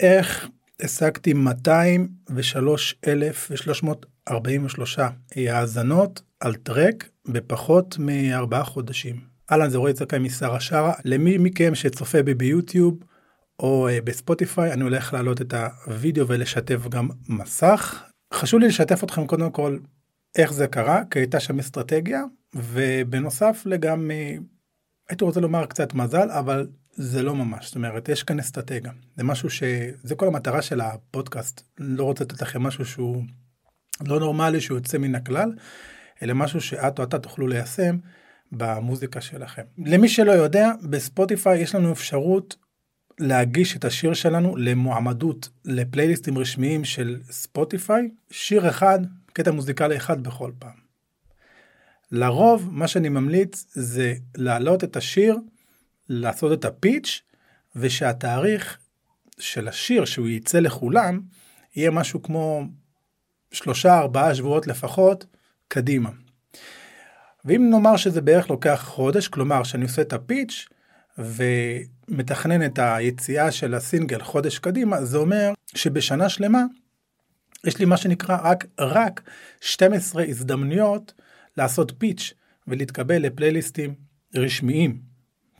איך השגתי 203,343 האזנות על טרק בפחות מארבעה חודשים. אהלן זה רועי זכאי משרה שרה למי מכם שצופה בי ביוטיוב או אה, בספוטיפיי אני הולך להעלות את הוידאו ולשתף גם מסך. חשוב לי לשתף אתכם קודם כל איך זה קרה כי הייתה שם אסטרטגיה ובנוסף לגם אה, הייתי רוצה לומר קצת מזל אבל זה לא ממש זאת אומרת יש כאן אסטרטגיה זה משהו שזה כל המטרה של הפודקאסט לא רוצה לתת לכם משהו שהוא לא נורמלי שהוא יוצא מן הכלל אלא משהו שאת או אתה תוכלו ליישם במוזיקה שלכם. למי שלא יודע בספוטיפיי יש לנו אפשרות להגיש את השיר שלנו למועמדות לפלייליסטים רשמיים של ספוטיפיי שיר אחד קטע מוזיקלי אחד בכל פעם. לרוב מה שאני ממליץ זה להעלות את השיר לעשות את הפיץ' ושהתאריך של השיר שהוא יצא לכולם יהיה משהו כמו שלושה ארבעה שבועות לפחות קדימה. ואם נאמר שזה בערך לוקח חודש כלומר שאני עושה את הפיץ' ומתכנן את היציאה של הסינגל חודש קדימה זה אומר שבשנה שלמה יש לי מה שנקרא רק רק 12 הזדמנויות לעשות פיץ' ולהתקבל לפלייליסטים רשמיים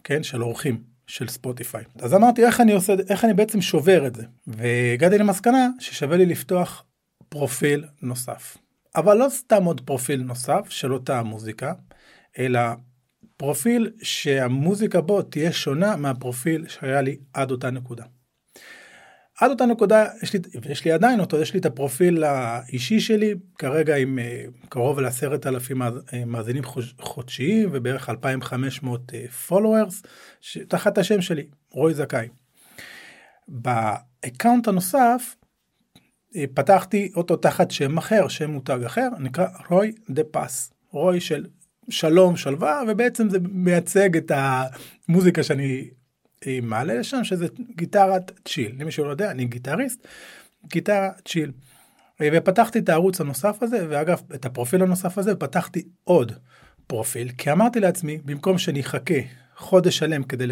כן של אורחים של ספוטיפיי. אז אמרתי איך אני עושה איך אני בעצם שובר את זה? והגעתי למסקנה ששווה לי לפתוח פרופיל נוסף. אבל לא סתם עוד פרופיל נוסף של אותה המוזיקה אלא פרופיל שהמוזיקה בו תהיה שונה מהפרופיל שהיה לי עד אותה נקודה. עד אותה נקודה יש לי, ויש לי עדיין אותו, יש לי את הפרופיל האישי שלי, כרגע עם אה, קרוב לעשרת אלפים אה, מאזינים חודשיים ובערך 2,500 followers, תחת השם שלי, רוי זכאי. ב account הנוסף, אה, פתחתי אותו תחת שם אחר, שם מותג אחר, נקרא Roy de Paz, רוי של שלום, שלווה, ובעצם זה מייצג את המוזיקה שאני מעלה לשם שזה גיטרת chill למי שלא יודע אני גיטריסט גיטרה chill. ופתחתי את הערוץ הנוסף הזה ואגב את הפרופיל הנוסף הזה פתחתי עוד פרופיל כי אמרתי לעצמי במקום שאני אחכה חודש שלם כדי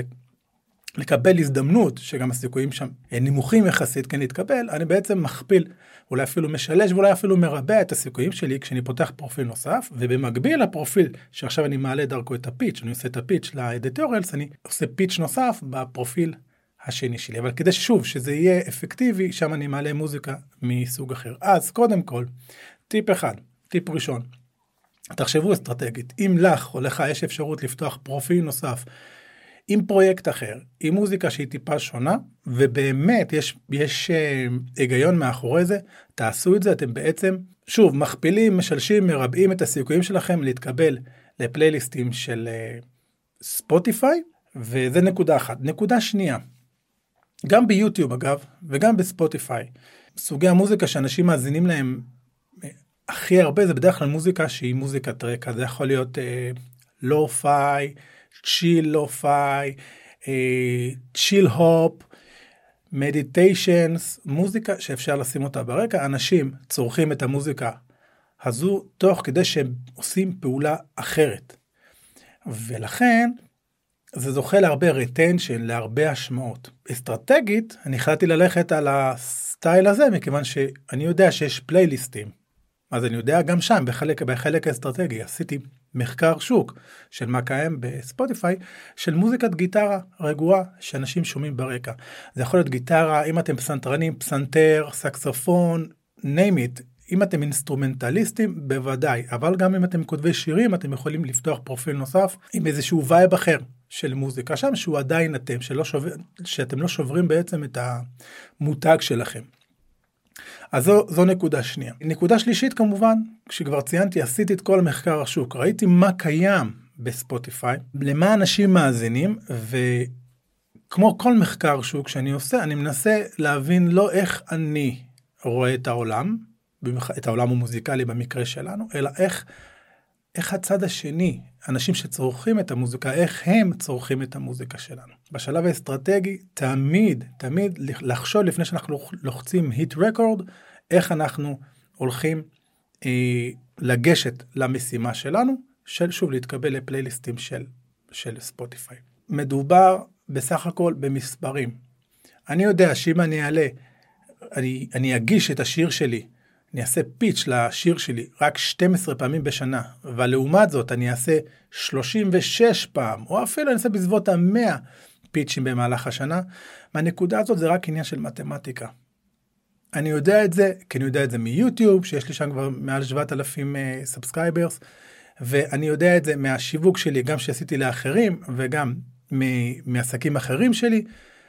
לקבל הזדמנות שגם הסיכויים שם נמוכים יחסית כן להתקבל אני בעצם מכפיל אולי אפילו משלש ואולי אפילו מרבע את הסיכויים שלי כשאני פותח פרופיל נוסף ובמקביל לפרופיל שעכשיו אני מעלה דרכו את ה pitch אני עושה את ה pitch ל editorials אני עושה pitch נוסף בפרופיל השני שלי. אבל כדי ששוב שזה יהיה אפקטיבי שם אני מעלה מוזיקה מסוג אחר. אז קודם כל טיפ אחד טיפ ראשון תחשבו אסטרטגית. אם לך או לך יש אפשרות לפתוח פרופיל נוסף עם פרויקט אחר, עם מוזיקה שהיא טיפה שונה, ובאמת יש, יש אה, היגיון מאחורי זה, תעשו את זה, אתם בעצם, שוב, מכפילים, משלשים, מרבעים את הסיכויים שלכם להתקבל לפלייליסטים של אה, ספוטיפיי, וזה נקודה אחת. נקודה שנייה, גם ביוטיוב אגב, וגם בספוטיפיי, סוגי המוזיקה שאנשים מאזינים להם אה, הכי הרבה זה בדרך כלל מוזיקה שהיא מוזיקת רקע, זה יכול להיות lo-fi, chill lo-fi, chillhop, meditations, מוזיקה שאפשר לשים אותה ברקע, אנשים צורכים את המוזיקה הזו תוך כדי שהם עושים פעולה אחרת. ולכן זה זוכה להרבה retention, להרבה השמעות. אסטרטגית, אני החלטתי ללכת על הסטייל הזה מכיוון שאני יודע שיש פלייליסטים. אז אני יודע גם שם בחלק, בחלק האסטרטגי עשיתי מחקר שוק של מה קיים בספוטיפיי של מוזיקת גיטרה רגועה שאנשים שומעים ברקע. זה יכול להיות גיטרה אם אתם פסנתרנים פסנתר סקסופון name it אם אתם אינסטרומנטליסטים בוודאי אבל גם אם אתם כותבי שירים אתם יכולים לפתוח פרופיל נוסף עם איזשהו vibe אחר של מוזיקה שם שהוא עדיין אתם שלא שובר, שאתם לא שוברים בעצם את המותג שלכם. אז זו, זו נקודה שנייה. נקודה שלישית כמובן, כשכבר ציינתי, עשיתי את כל המחקר השוק, ראיתי מה קיים בספוטיפיי, למה אנשים מאזינים, וכמו כל מחקר שוק שאני עושה, אני מנסה להבין לא איך אני רואה את העולם, את העולם המוזיקלי במקרה שלנו, אלא איך, איך הצד השני, אנשים שצורכים את המוזיקה, איך הם צורכים את המוזיקה שלנו. בשלב האסטרטגי, תמיד, תמיד לחשוב לפני שאנחנו לוחצים hit record, איך אנחנו הולכים אה, לגשת למשימה שלנו, של שוב להתקבל לפלייליסטים של, של ספוטיפיי. מדובר בסך הכל במספרים. אני יודע שאם אני אעלה, אני, אני אגיש את השיר שלי, אני אעשה pitch לשיר שלי רק 12 פעמים בשנה, ולעומת זאת אני אעשה 36 פעם, או אפילו אני אעשה בסביבות ה-100 פיצ'ים במהלך השנה, מהנקודה הזאת זה רק עניין של מתמטיקה. אני יודע את זה, כי אני יודע את זה מיוטיוב, שיש לי שם כבר מעל 7,000 subscribers, אה, ואני יודע את זה מהשיווק שלי, גם שעשיתי לאחרים, וגם מעסקים אחרים שלי,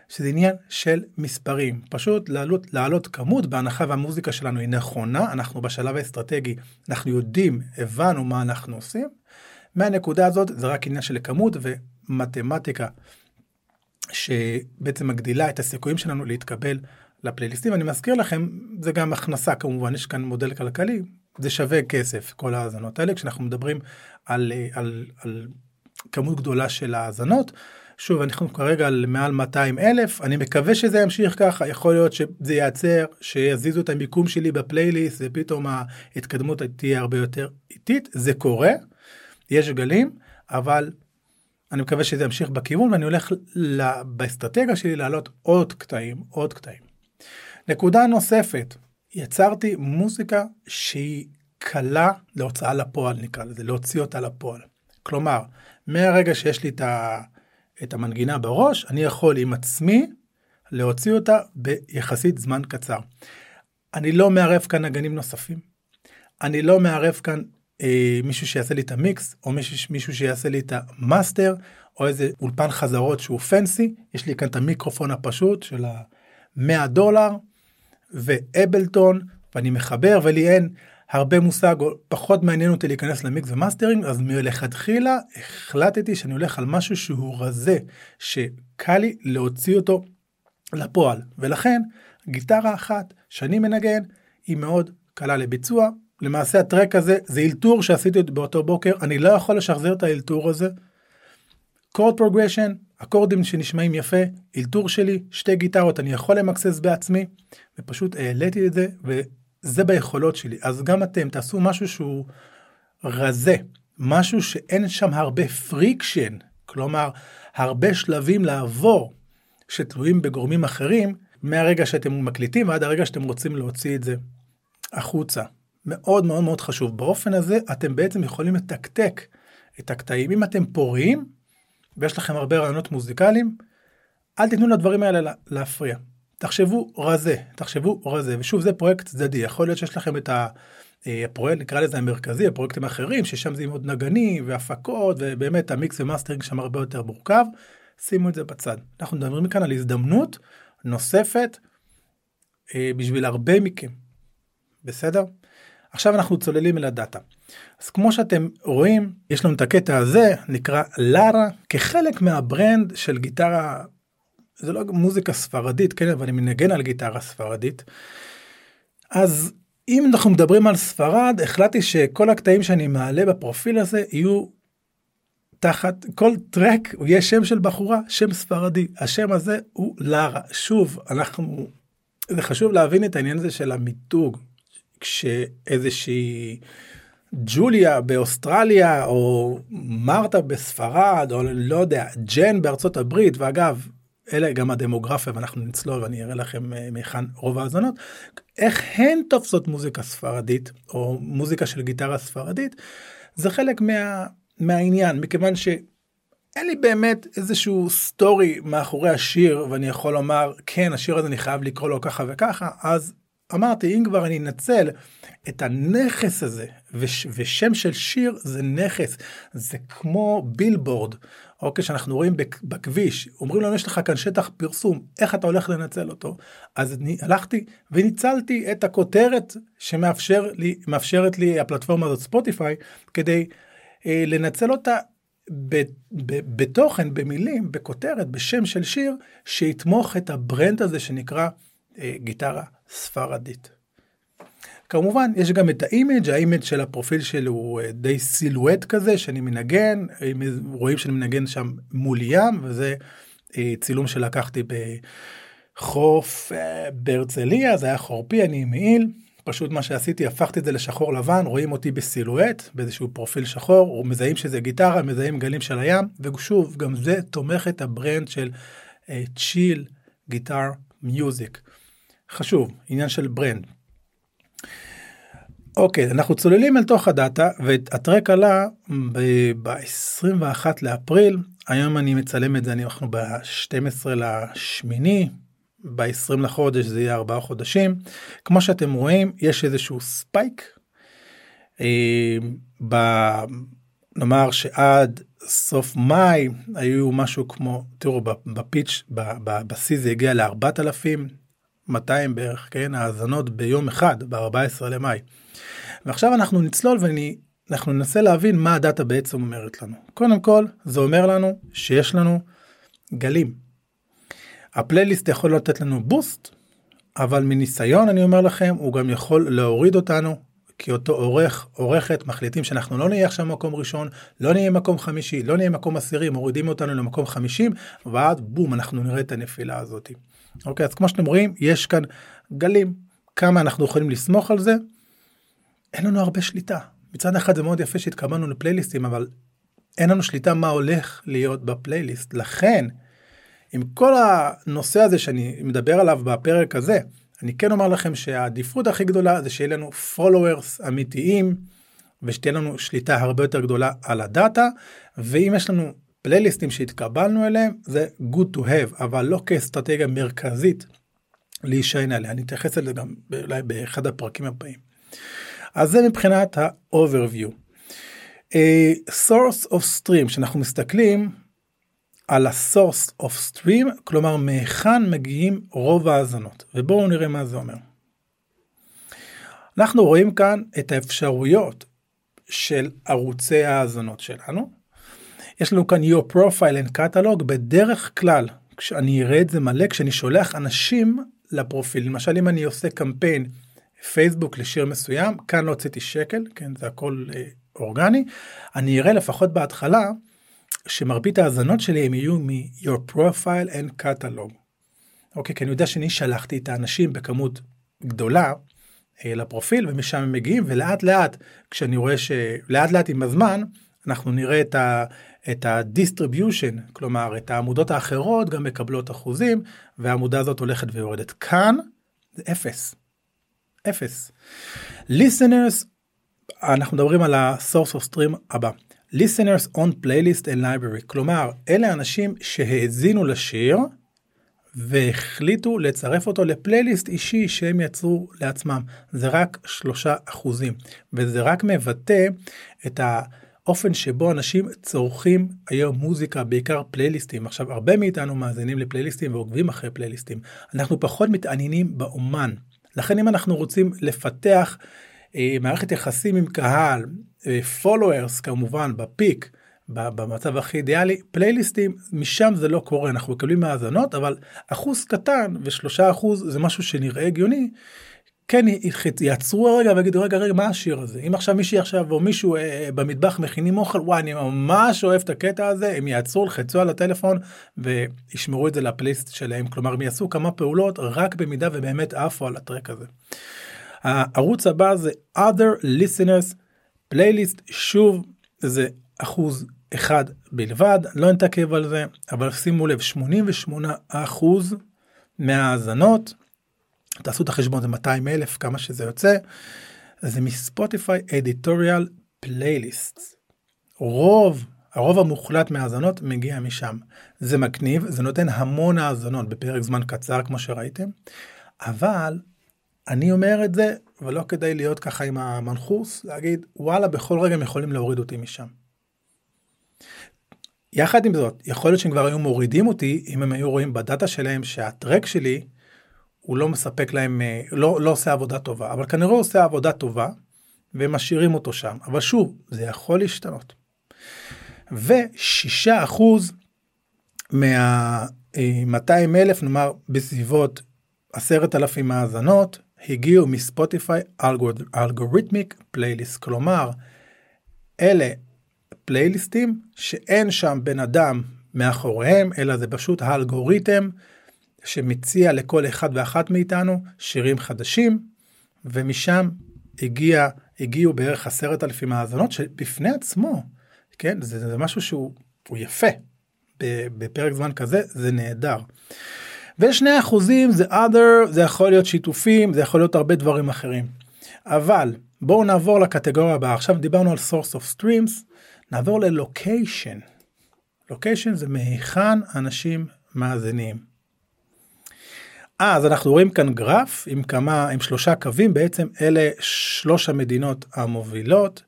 שזה עניין של מספרים. פשוט לעלות, לעלות כמות, בהנחה והמוזיקה שלנו היא נכונה, אנחנו בשלב האסטרטגי, אנחנו יודעים, הבנו מה אנחנו עושים. מהנקודה הזאת זה רק עניין של כמות ומתמטיקה, שבעצם מגדילה את הסיכויים שלנו להתקבל לפלייליסטים. אני מזכיר לכם, זה גם הכנסה כמובן, יש כאן מודל כלכלי, זה שווה כסף, כל ההאזנות האלה, כשאנחנו מדברים על, על, על כמות גדולה של האזנות. שוב, אנחנו כרגע על מעל 200 אלף, אני מקווה שזה ימשיך ככה, יכול להיות שזה ייעצר, שיזיזו את המיקום שלי בפלייליסט, ופתאום ההתקדמות תהיה הרבה יותר איטית, זה קורה, יש גלים, אבל אני מקווה שזה ימשיך בכיוון, ואני הולך באסטרטגיה שלי לעלות עוד קטעים, עוד קטעים. נקודה נוספת, יצרתי מוזיקה שהיא קלה להוצאה לפועל נקרא לזה, להוציא אותה לפועל. כלומר, מהרגע שיש לי את, ה, את המנגינה בראש, אני יכול עם עצמי להוציא אותה ביחסית זמן קצר. אני לא מערב כאן נגנים נוספים, אני לא מערב כאן אה, מישהו שיעשה לי את המיקס, או מישהו, מישהו שיעשה לי את המאסטר, או איזה אולפן חזרות שהוא fancy, יש לי כאן את המיקרופון הפשוט של ה-100 דולר, ואבלטון, ואני מחבר, ולי אין הרבה מושג, או פחות מעניין אותי להיכנס למיקס ומאסטרינג, אז מלכתחילה החלטתי שאני הולך על משהו שהוא רזה, שקל לי להוציא אותו לפועל. ולכן, גיטרה אחת שאני מנגן, היא מאוד קלה לביצוע. למעשה ה track הזה זה אלתור שעשיתי באותו בוקר, אני לא יכול לשחזר את האלתור הזה. chord progression, אקורדים שנשמעים יפה, אלתור שלי, שתי גיטרות אני יכול למקסס בעצמי, ופשוט העליתי את זה, וזה ביכולות שלי. אז גם אתם תעשו משהו שהוא רזה, משהו שאין שם הרבה friction, כלומר, הרבה שלבים לעבור, שתלויים בגורמים אחרים, מהרגע שאתם מקליטים ועד הרגע שאתם רוצים להוציא את זה החוצה. מאוד מאוד מאוד חשוב. באופן הזה אתם בעצם יכולים לתקתק את הקטעים. אם אתם פוריים, ויש לכם הרבה רעיונות מוזיקליים, אל תיתנו לדברים האלה להפריע. תחשבו רזה, תחשבו רזה, ושוב זה פרויקט צדדי, יכול להיות שיש לכם את אה, הפרויקט, נקרא לזה המרכזי, הפרויקטים האחרים, ששם זה מאוד נגני והפקות, ובאמת המיקס ומאסטרינג שם הרבה יותר מורכב, שימו את זה בצד. אנחנו מדברים כאן על הזדמנות נוספת אה, בשביל הרבה מכם, בסדר? עכשיו אנחנו צוללים אל הדאטה. אז כמו שאתם רואים, יש לנו את הקטע הזה, נקרא לארה, כחלק מהברנד של גיטרה, זה לא מוזיקה ספרדית, כן, אבל אני מנגן על גיטרה ספרדית. אז אם אנחנו מדברים על ספרד, החלטתי שכל הקטעים שאני מעלה בפרופיל הזה יהיו תחת כל טרק יהיה שם של בחורה, שם ספרדי. השם הזה הוא לארה. שוב, אנחנו, זה חשוב להבין את העניין הזה של המיתוג. כשאיזושהי ג'וליה באוסטרליה או מרתה בספרד או לא יודע ג'ן בארצות הברית ואגב אלה גם הדמוגרפיה ואנחנו נצלול ואני אראה לכם אה, מהיכן רוב ההאזנות. איך הן תופסות מוזיקה ספרדית או מוזיקה של גיטרה ספרדית זה חלק מה, מהעניין. מכיוון שאין לי באמת איזשהו סטורי מאחורי השיר ואני יכול לומר כן השיר הזה אני חייב לקרוא לו ככה וככה אז אמרתי, אם כבר אני אנצל את הנכס הזה, וש, ושם של שיר זה נכס, זה כמו בילבורד, אוקיי, שאנחנו רואים בכביש, אומרים לנו יש לך כאן שטח פרסום, איך אתה הולך לנצל אותו? אז אני הלכתי וניצלתי את הכותרת שמאפשרת לי, לי הפלטפורמה הזאת ספוטיפיי, כדי אה, לנצל אותה ב, ב, בתוכן, במילים, בכותרת, בשם של שיר, שיתמוך את ה brand הזה שנקרא אה, גיטרה ספרדית. כמובן יש גם את ה image, ה image של הפרופיל שלו הוא אה, די silhouette כזה שאני מנגן, רואים שאני מנגן שם מול ים וזה אה, צילום שלקחתי בחוף בהרצליה, זה היה חורפי, אני עם מעיל, פשוט מה שעשיתי הפכתי את זה לשחור לבן, רואים אותי ב silhouette באיזשהו פרופיל שחור, מזהים שזה גיטרה, מזהים גלים של הים, ושוב גם זה תומך את ה brand של chill, guitar music. חשוב, עניין של brand. אוקיי, אנחנו צוללים אל תוך הדאטה וה track עלה ב-21 לאפריל, היום אני מצלם את זה, אנחנו ב-12 לשמיני, ב-20 לחודש זה יהיה 4 חודשים. כמו שאתם רואים, יש איזשהו ספייק. אה, ב... נאמר שעד סוף מאי היו משהו כמו, תראו, בפיץ', בשיא זה הגיע ל-4,200 בערך, כן, האזנות ביום אחד, ב-14 למאי. ועכשיו אנחנו נצלול ואנחנו ננסה להבין מה הדאטה בעצם אומרת לנו. קודם כל, זה אומר לנו שיש לנו גלים. הפלייליסט יכול לתת לנו בוסט, אבל מניסיון אני אומר לכם, הוא גם יכול להוריד אותנו, כי אותו עורך, עורכת, מחליטים שאנחנו לא נהיה עכשיו מקום ראשון, לא נהיה מקום חמישי, לא נהיה מקום עשירי, מורידים אותנו למקום חמישים, ואז בום, אנחנו נראה את הנפילה הזאת. אוקיי, אז כמו שאתם רואים, יש כאן גלים. כמה אנחנו יכולים לסמוך על זה? אין לנו הרבה שליטה. מצד אחד זה מאוד יפה שהתקבלנו לפלייליסטים, אבל אין לנו שליטה מה הולך להיות בפלייליסט. לכן, עם כל הנושא הזה שאני מדבר עליו בפרק הזה, אני כן אומר לכם שהעדיפות הכי גדולה זה שיהיה לנו followers אמיתיים, ושתהיה לנו שליטה הרבה יותר גדולה על הדאטה, ואם יש לנו פלייליסטים שהתקבלנו אליהם, זה good to have, אבל לא כאסטרטגיה מרכזית להישען עליה. אני אתייחס לזה גם אולי באחד הפרקים הבאים. אז זה מבחינת ה-overview. Uh, source of stream, שאנחנו מסתכלים על ה-source of stream, כלומר מהיכן מגיעים רוב ההאזנות, ובואו נראה מה זה אומר. אנחנו רואים כאן את האפשרויות של ערוצי ההאזנות שלנו. יש לנו כאן your profile and catalog, בדרך כלל כשאני אראה את זה מלא, כשאני שולח אנשים לפרופיל, למשל אם אני עושה קמפיין פייסבוק לשיר מסוים, כאן לא הוצאתי שקל, כן, זה הכל אה, אורגני, אני אראה לפחות בהתחלה שמרבית ההאזנות שלי הם יהיו מ-your profile and catalog. אוקיי, כי אני יודע שאני שלחתי את האנשים בכמות גדולה אה, לפרופיל ומשם הם מגיעים ולאט לאט כשאני רואה שלאט לאט עם הזמן אנחנו נראה את ה... את ה-distribution, כלומר את העמודות האחרות גם מקבלות אחוזים והעמודה הזאת הולכת ויורדת. כאן זה אפס. אפס. listeners, אנחנו מדברים על ה-source of stream הבא. listeners on playlist and library, כלומר אלה אנשים שהאזינו לשיר והחליטו לצרף אותו לפלייליסט אישי שהם יצרו לעצמם. זה רק שלושה אחוזים וזה רק מבטא את האופן שבו אנשים צורכים היום מוזיקה בעיקר פלייליסטים. עכשיו הרבה מאיתנו מאזינים לפלייליסטים ועוקבים אחרי פלייליסטים. אנחנו פחות מתעניינים באומן. לכן אם אנחנו רוצים לפתח אה, מערכת יחסים עם קהל, אה, followers כמובן בפיק, במצב הכי אידיאלי, פלייליסטים, משם זה לא קורה, אנחנו מקבלים מאזנות, אבל אחוז קטן ושלושה אחוז זה משהו שנראה הגיוני. כן יעצרו רגע ויגידו רגע רגע מה השיר הזה? אם עכשיו מישהי עכשיו או מישהו אה, במטבח מכינים אוכל וואי אני ממש אוהב את הקטע הזה הם יעצרו לחצו על הטלפון וישמרו את זה לפלייסט שלהם. כלומר הם יעשו כמה פעולות רק במידה ובאמת עפו על הטרק הזה. הערוץ הבא זה other listeners פלייליסט שוב זה אחוז אחד בלבד לא נתעכב על זה אבל שימו לב 88 אחוז מהאזנות תעשו את החשבון זה 200 אלף כמה שזה יוצא. זה מספוטיפיי אדיטוריאל פלייליסט. רוב הרוב המוחלט מהאזנות מגיע משם. זה מגניב זה נותן המון האזנות בפרק זמן קצר כמו שראיתם. אבל אני אומר את זה ולא כדי להיות ככה עם המנחוס להגיד וואלה בכל רגע הם יכולים להוריד אותי משם. יחד עם זאת יכול להיות שהם כבר היו מורידים אותי אם הם היו רואים בדאטה שלהם שהטרק שלי הוא לא מספק להם, אה, לא, לא עושה עבודה טובה, אבל כנראה הוא עושה עבודה טובה והם משאירים אותו שם, אבל שוב, זה יכול להשתנות. ושישה אחוז מה-200 אלף, נאמר בסביבות עשרת אלפים האזנות, הגיעו מספוטיפיי אלגוריתמיק פלייליסט, כלומר, אלה פלייליסטים שאין שם בן אדם מאחוריהם, אלא זה פשוט האלגוריתם שמציע לכל אחד ואחת מאיתנו שירים חדשים, ומשם הגיע, הגיעו בערך עשרת אלפים האזנות, שבפני עצמו, כן, זה, זה משהו שהוא יפה. בפרק זמן כזה זה נהדר. ושני אחוזים זה other, זה יכול להיות שיתופים, זה יכול להיות הרבה דברים אחרים. אבל בואו נעבור לקטגוריה הבאה, עכשיו דיברנו על source of streams, נעבור ללוקיישן. לוקיישן זה מהיכן אנשים מאזינים. אז אנחנו רואים כאן גרף עם כמה, עם שלושה קווים, בעצם אלה שלוש המדינות המובילות.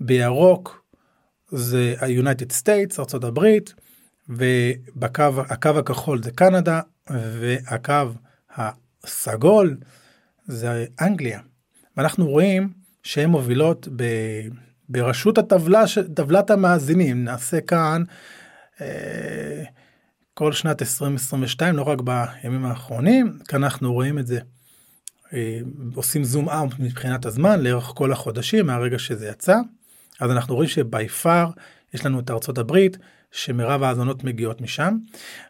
בירוק זה ה-United States, ארה"ב, ובקו הקו הכחול זה קנדה, והקו הסגול זה אנגליה. ואנחנו רואים שהן מובילות ב, בראשות הטבלה, טבלת המאזינים. נעשה כאן אה, כל שנת 2022, לא רק בימים האחרונים, אנחנו רואים את זה. אה, עושים זום אאוט מבחינת הזמן לאורך כל החודשים מהרגע שזה יצא. אז אנחנו רואים שבי פאר יש לנו את ארצות הברית שמרב ההאזנות מגיעות משם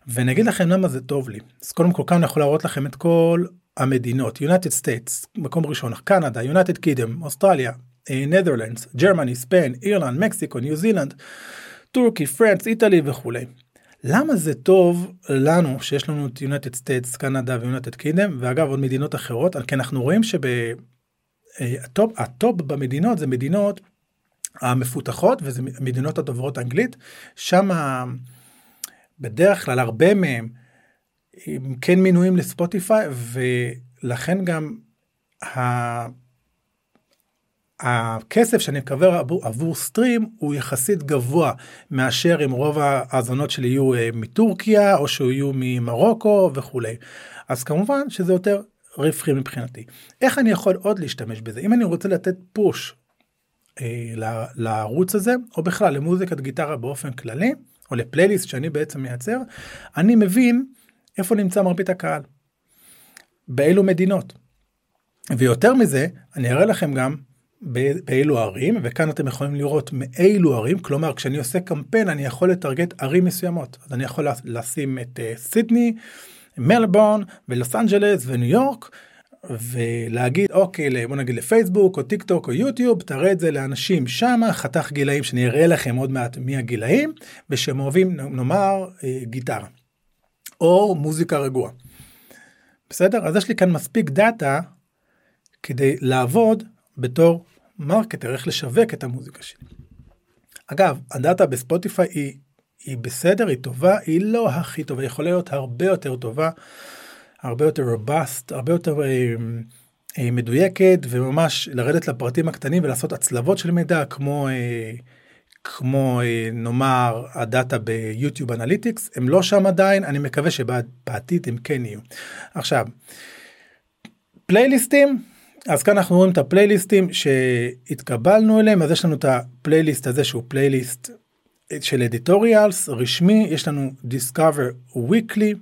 ואני אגיד לכם למה זה טוב לי אז קודם כל כאן אני יכול להראות לכם את כל המדינות United States מקום ראשון קנדה United Kingdom אוסטרליה נדרלנדס גרמני ספיין אירלנד מקסיקו ניו זילנד טורקי פרנץ איטלי וכולי. למה זה טוב לנו שיש לנו את United States קנדה ו-United Kingdom ואגב עוד מדינות אחרות? כי אנחנו רואים שבטופ במדינות זה מדינות המפותחות וזה מדינות הדוברות אנגלית. שם בדרך כלל הרבה מהם כן מינויים לספוטיפיי ולכן גם ה... הכסף שאני מקבל עבור, עבור סטרים הוא יחסית גבוה מאשר אם רוב ההאזנות שלי יהיו אה, מטורקיה או שיהיו ממרוקו וכולי. אז כמובן שזה יותר רווחי מבחינתי. איך אני יכול עוד להשתמש בזה? אם אני רוצה לתת פוש אה, לערוץ הזה, או בכלל למוזיקת גיטרה באופן כללי, או לפלייליסט שאני בעצם מייצר, אני מבין איפה נמצא מרבית הקהל. באילו מדינות. ויותר מזה, אני אראה לכם גם באילו ערים, וכאן אתם יכולים לראות מאילו ערים, כלומר כשאני עושה קמפיין אני יכול לטרגט ערים מסוימות. אז אני יכול לשים את uh, סידני, מלבורן ולוס אנג'לס וניו יורק, ולהגיד אוקיי בוא נגיד לפייסבוק או טיק טוק או יוטיוב תראה את זה לאנשים שמה חתך גילאים שאני אראה לכם עוד מעט מי הגילאים ושהם אוהבים נאמר אה, גיטרה או מוזיקה רגועה. בסדר אז יש לי כאן מספיק דאטה כדי לעבוד בתור marketer איך לשווק את המוזיקה שלי. אגב הדאטה בספוטיפיי היא, היא בסדר היא טובה היא לא הכי טובה יכולה להיות הרבה יותר טובה. הרבה יותר robust, הרבה יותר אה, אה, מדויקת וממש לרדת לפרטים הקטנים ולעשות הצלבות של מידע כמו אה, כמו אה, נאמר הדאטה ב YouTube Analytics הם לא שם עדיין אני מקווה שבעתיד הם כן יהיו. עכשיו פלייליסטים אז כאן אנחנו רואים את הפלייליסטים שהתקבלנו אליהם אז יש לנו את הפלייליסט הזה שהוא פלייליסט של editorials רשמי יש לנו discover weekly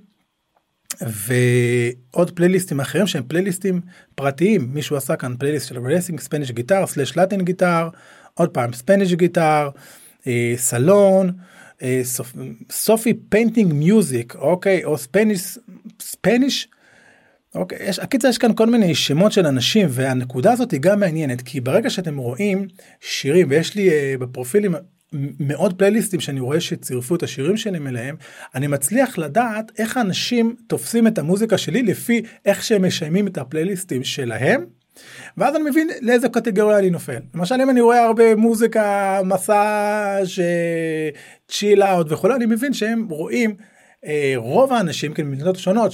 ועוד פלייליסטים אחרים שהם פלייליסטים פרטיים מישהו עשה כאן פלייליסט של relaxing Spanish guitar slash Latin guitar עוד פעם Spanish guitar salon Sophie painting music אוקיי או Spanish Spanish. אוקיי יש הקיצר יש כאן כל מיני שמות של אנשים והנקודה הזאת היא גם מעניינת כי ברגע שאתם רואים שירים ויש לי uh, בפרופילים מאות פלייליסטים שאני רואה שצירפו את השירים שלהם אליהם, אני מצליח לדעת איך אנשים תופסים את המוזיקה שלי לפי איך שהם משיימים את הפלייליסטים שלהם. ואז אני מבין לאיזה קטגוריה אני נופל. למשל אם אני רואה הרבה מוזיקה מסאז' chill out וכולי אני מבין שהם רואים אה, רוב האנשים כן במדינות שונות.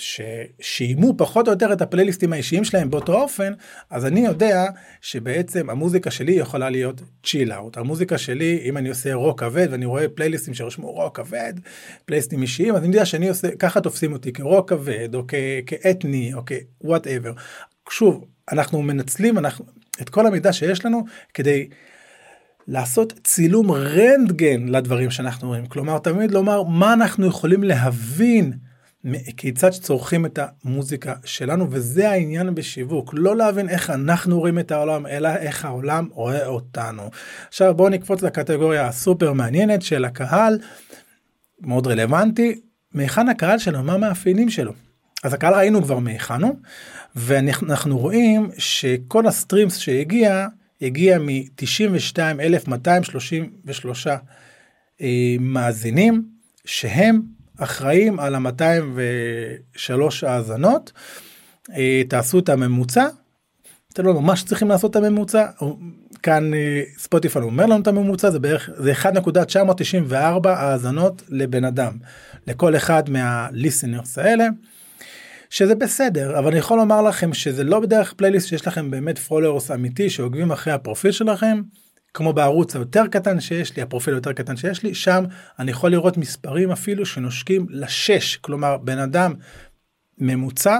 ששיימו פחות או יותר את הפלייליסטים האישיים שלהם באותו אופן, אז אני יודע שבעצם המוזיקה שלי יכולה להיות chill out. המוזיקה שלי, אם אני עושה רוק כבד ואני רואה פלייליסטים שרשמו רוק כבד, פלייליסטים אישיים, אז אני יודע שאני עושה, ככה תופסים אותי כרוק כבד או כ- כאתני או כוואטאבר. שוב, אנחנו מנצלים אנחנו, את כל המידע שיש לנו כדי לעשות צילום רנטגן לדברים שאנחנו רואים. כלומר, תמיד לומר מה אנחנו יכולים להבין. כיצד צורכים את המוזיקה שלנו וזה העניין בשיווק לא להבין איך אנחנו רואים את העולם אלא איך העולם רואה אותנו. עכשיו בואו נקפוץ לקטגוריה הסופר מעניינת של הקהל מאוד רלוונטי מהיכן הקהל שלנו מה המאפיינים שלו. אז הקהל ראינו כבר מהיכן הוא ואנחנו רואים שכל ה streams שהגיע הגיע מ-92,233 אה, מאזינים שהם אחראים על ה-203 האזנות, אה, תעשו את הממוצע, אתם לא ממש צריכים לעשות את הממוצע, כאן אה, ספוטיפיי אומר לנו את הממוצע, זה בערך, זה 1.994 האזנות לבן אדם, לכל אחד מה listeners האלה. שזה בסדר אבל אני יכול לומר לכם שזה לא בדרך פלייליסט שיש לכם באמת followers אמיתי שעוקבים אחרי הפרופיל שלכם כמו בערוץ היותר קטן שיש לי הפרופיל היותר קטן שיש לי שם אני יכול לראות מספרים אפילו שנושקים לשש. כלומר בן אדם ממוצע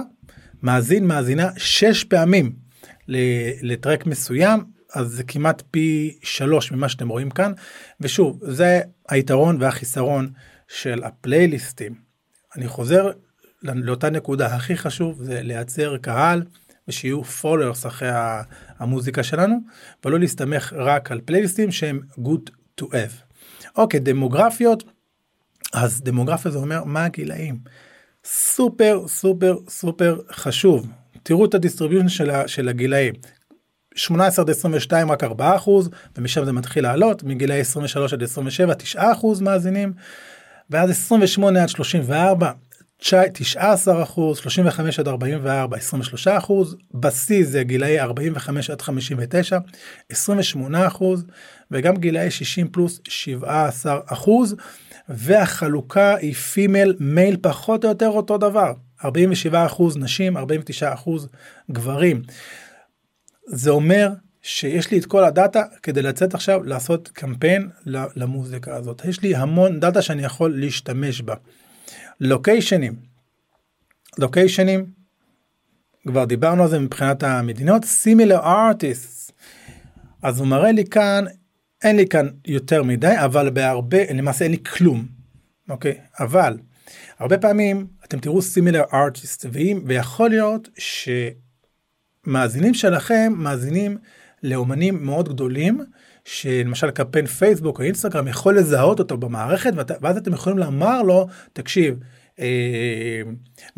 מאזין מאזינה שש פעמים ל track מסוים אז זה כמעט פי שלוש ממה שאתם רואים כאן. ושוב זה היתרון והחיסרון של הפלייליסטים. אני חוזר לאותה נקודה. הכי חשוב זה לייצר קהל ושיהיו followers אחרי המוזיקה שלנו ולא להסתמך רק על פלייליסטים שהם good to have. אוקיי דמוגרפיות אז דמוגרפיה זה אומר מה הגילאים. סופר סופר סופר חשוב תראו את ה distribution של, של הגילאים. 18 עד 22 רק 4 אחוז ומשם זה מתחיל לעלות מגילאי 23 עד 27 9 אחוז מאזינים ואז 28 עד 34 19 אחוז, 35 עד 44, 23 אחוז, בשיא זה גילאי 45 עד 59, 28 אחוז, וגם גילאי 60 פלוס 17 אחוז, והחלוקה היא פימל מייל פחות או יותר אותו דבר, 47 אחוז נשים, 49 אחוז גברים. זה אומר שיש לי את כל הדאטה כדי לצאת עכשיו לעשות קמפיין למוזיקה הזאת. יש לי המון דאטה שאני יכול להשתמש בה. לוקיישנים. לוקיישנים, כבר דיברנו על זה מבחינת המדינות, סימילר ארטיסט. אז הוא מראה לי כאן, אין לי כאן יותר מדי, אבל בהרבה, למעשה אין לי כלום, אוקיי? אבל, הרבה פעמים אתם תראו סימילר ארטיסט, ויכול להיות שמאזינים שלכם מאזינים לאומנים מאוד גדולים, שלמשל קמפיין פייסבוק או אינסטגרם יכול לזהות אותו במערכת ואז אתם יכולים לומר לו תקשיב אה,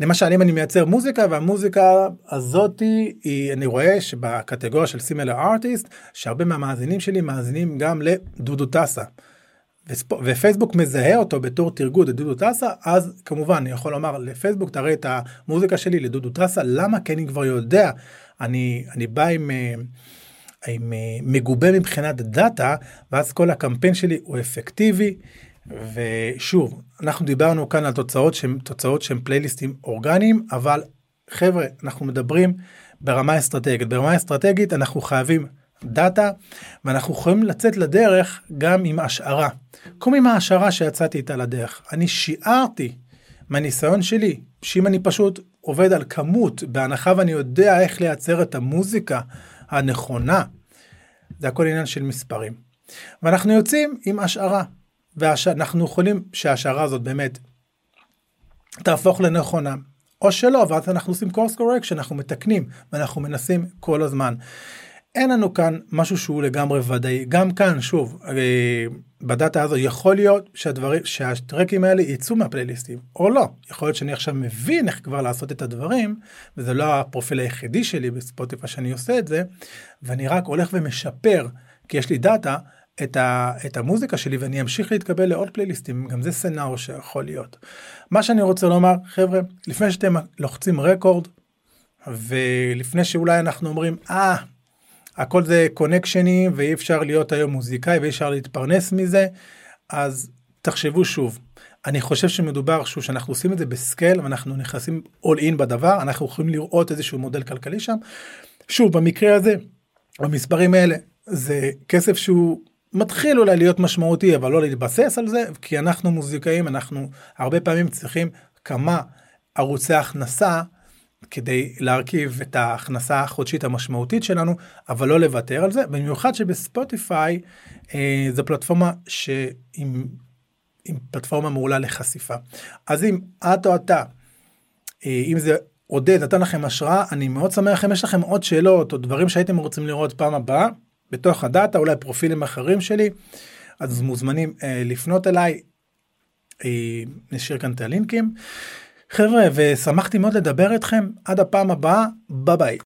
למשל אם אני מייצר מוזיקה והמוזיקה הזאתי היא אני רואה שבקטגוריה של סימלר ארטיסט שהרבה מהמאזינים שלי מאזינים גם לדודו טסה. ופייסבוק מזהה אותו בתור תרגות לדודו טסה אז כמובן אני יכול לומר לפייסבוק תראה את המוזיקה שלי לדודו טסה למה כי אני כבר יודע אני אני בא עם. אה, מגובה מבחינת דאטה ואז כל הקמפיין שלי הוא אפקטיבי. ושוב אנחנו דיברנו כאן על תוצאות שהן תוצאות שהן פלייליסטים אורגניים אבל חבר'ה אנחנו מדברים ברמה אסטרטגית ברמה אסטרטגית אנחנו חייבים דאטה ואנחנו יכולים לצאת לדרך גם עם השערה. כמו עם ההשערה שיצאתי איתה לדרך אני שיערתי מהניסיון שלי שאם אני פשוט עובד על כמות בהנחה ואני יודע איך לייצר את המוזיקה הנכונה. זה הכל עניין של מספרים. ואנחנו יוצאים עם השערה. ואנחנו יכולים שההשערה הזאת באמת תהפוך לנכונה או שלא ואז אנחנו עושים קורס קורקשן אנחנו מתקנים ואנחנו מנסים כל הזמן. אין לנו כאן משהו שהוא לגמרי ודאי. גם כאן שוב אה, בדאטה הזו יכול להיות שהדברים שהטרקים האלה יצאו מהפלייליסטים או לא. יכול להיות שאני עכשיו מבין איך כבר לעשות את הדברים וזה לא הפרופיל היחידי שלי בספוטיפיי שאני עושה את זה ואני רק הולך ומשפר כי יש לי דאטה את, ה, את המוזיקה שלי ואני אמשיך להתקבל לעוד פלייליסטים. גם זה scenario שיכול להיות. מה שאני רוצה לומר חבר'ה לפני שאתם לוחצים record ולפני שאולי אנחנו אומרים אה ah, הכל זה קונקשנים ואי אפשר להיות היום מוזיקאי ואי אפשר להתפרנס מזה אז תחשבו שוב. אני חושב שמדובר שוב שאנחנו עושים את זה בסקייל ואנחנו נכנסים all in בדבר אנחנו יכולים לראות איזשהו מודל כלכלי שם. שוב במקרה הזה במספרים האלה זה כסף שהוא מתחיל אולי להיות משמעותי אבל לא להתבסס על זה כי אנחנו מוזיקאים אנחנו הרבה פעמים צריכים כמה ערוצי הכנסה כדי להרכיב את ההכנסה החודשית המשמעותית שלנו אבל לא לוותר על זה במיוחד שבספוטיפיי אה, זו פלטפורמה שעם עם פלטפורמה מעולה לחשיפה אז אם את או אתה אה, אם זה עודד נתן לכם השראה אני מאוד שמח אם יש לכם עוד שאלות או דברים שהייתם רוצים לראות פעם הבאה בתוך הדאטה אולי פרופילים אחרים שלי אז מוזמנים אה, לפנות אליי. אה, נשאיר כאן את הלינקים. חבר'ה ושמחתי מאוד לדבר איתכם עד הפעם הבאה ביי ביי.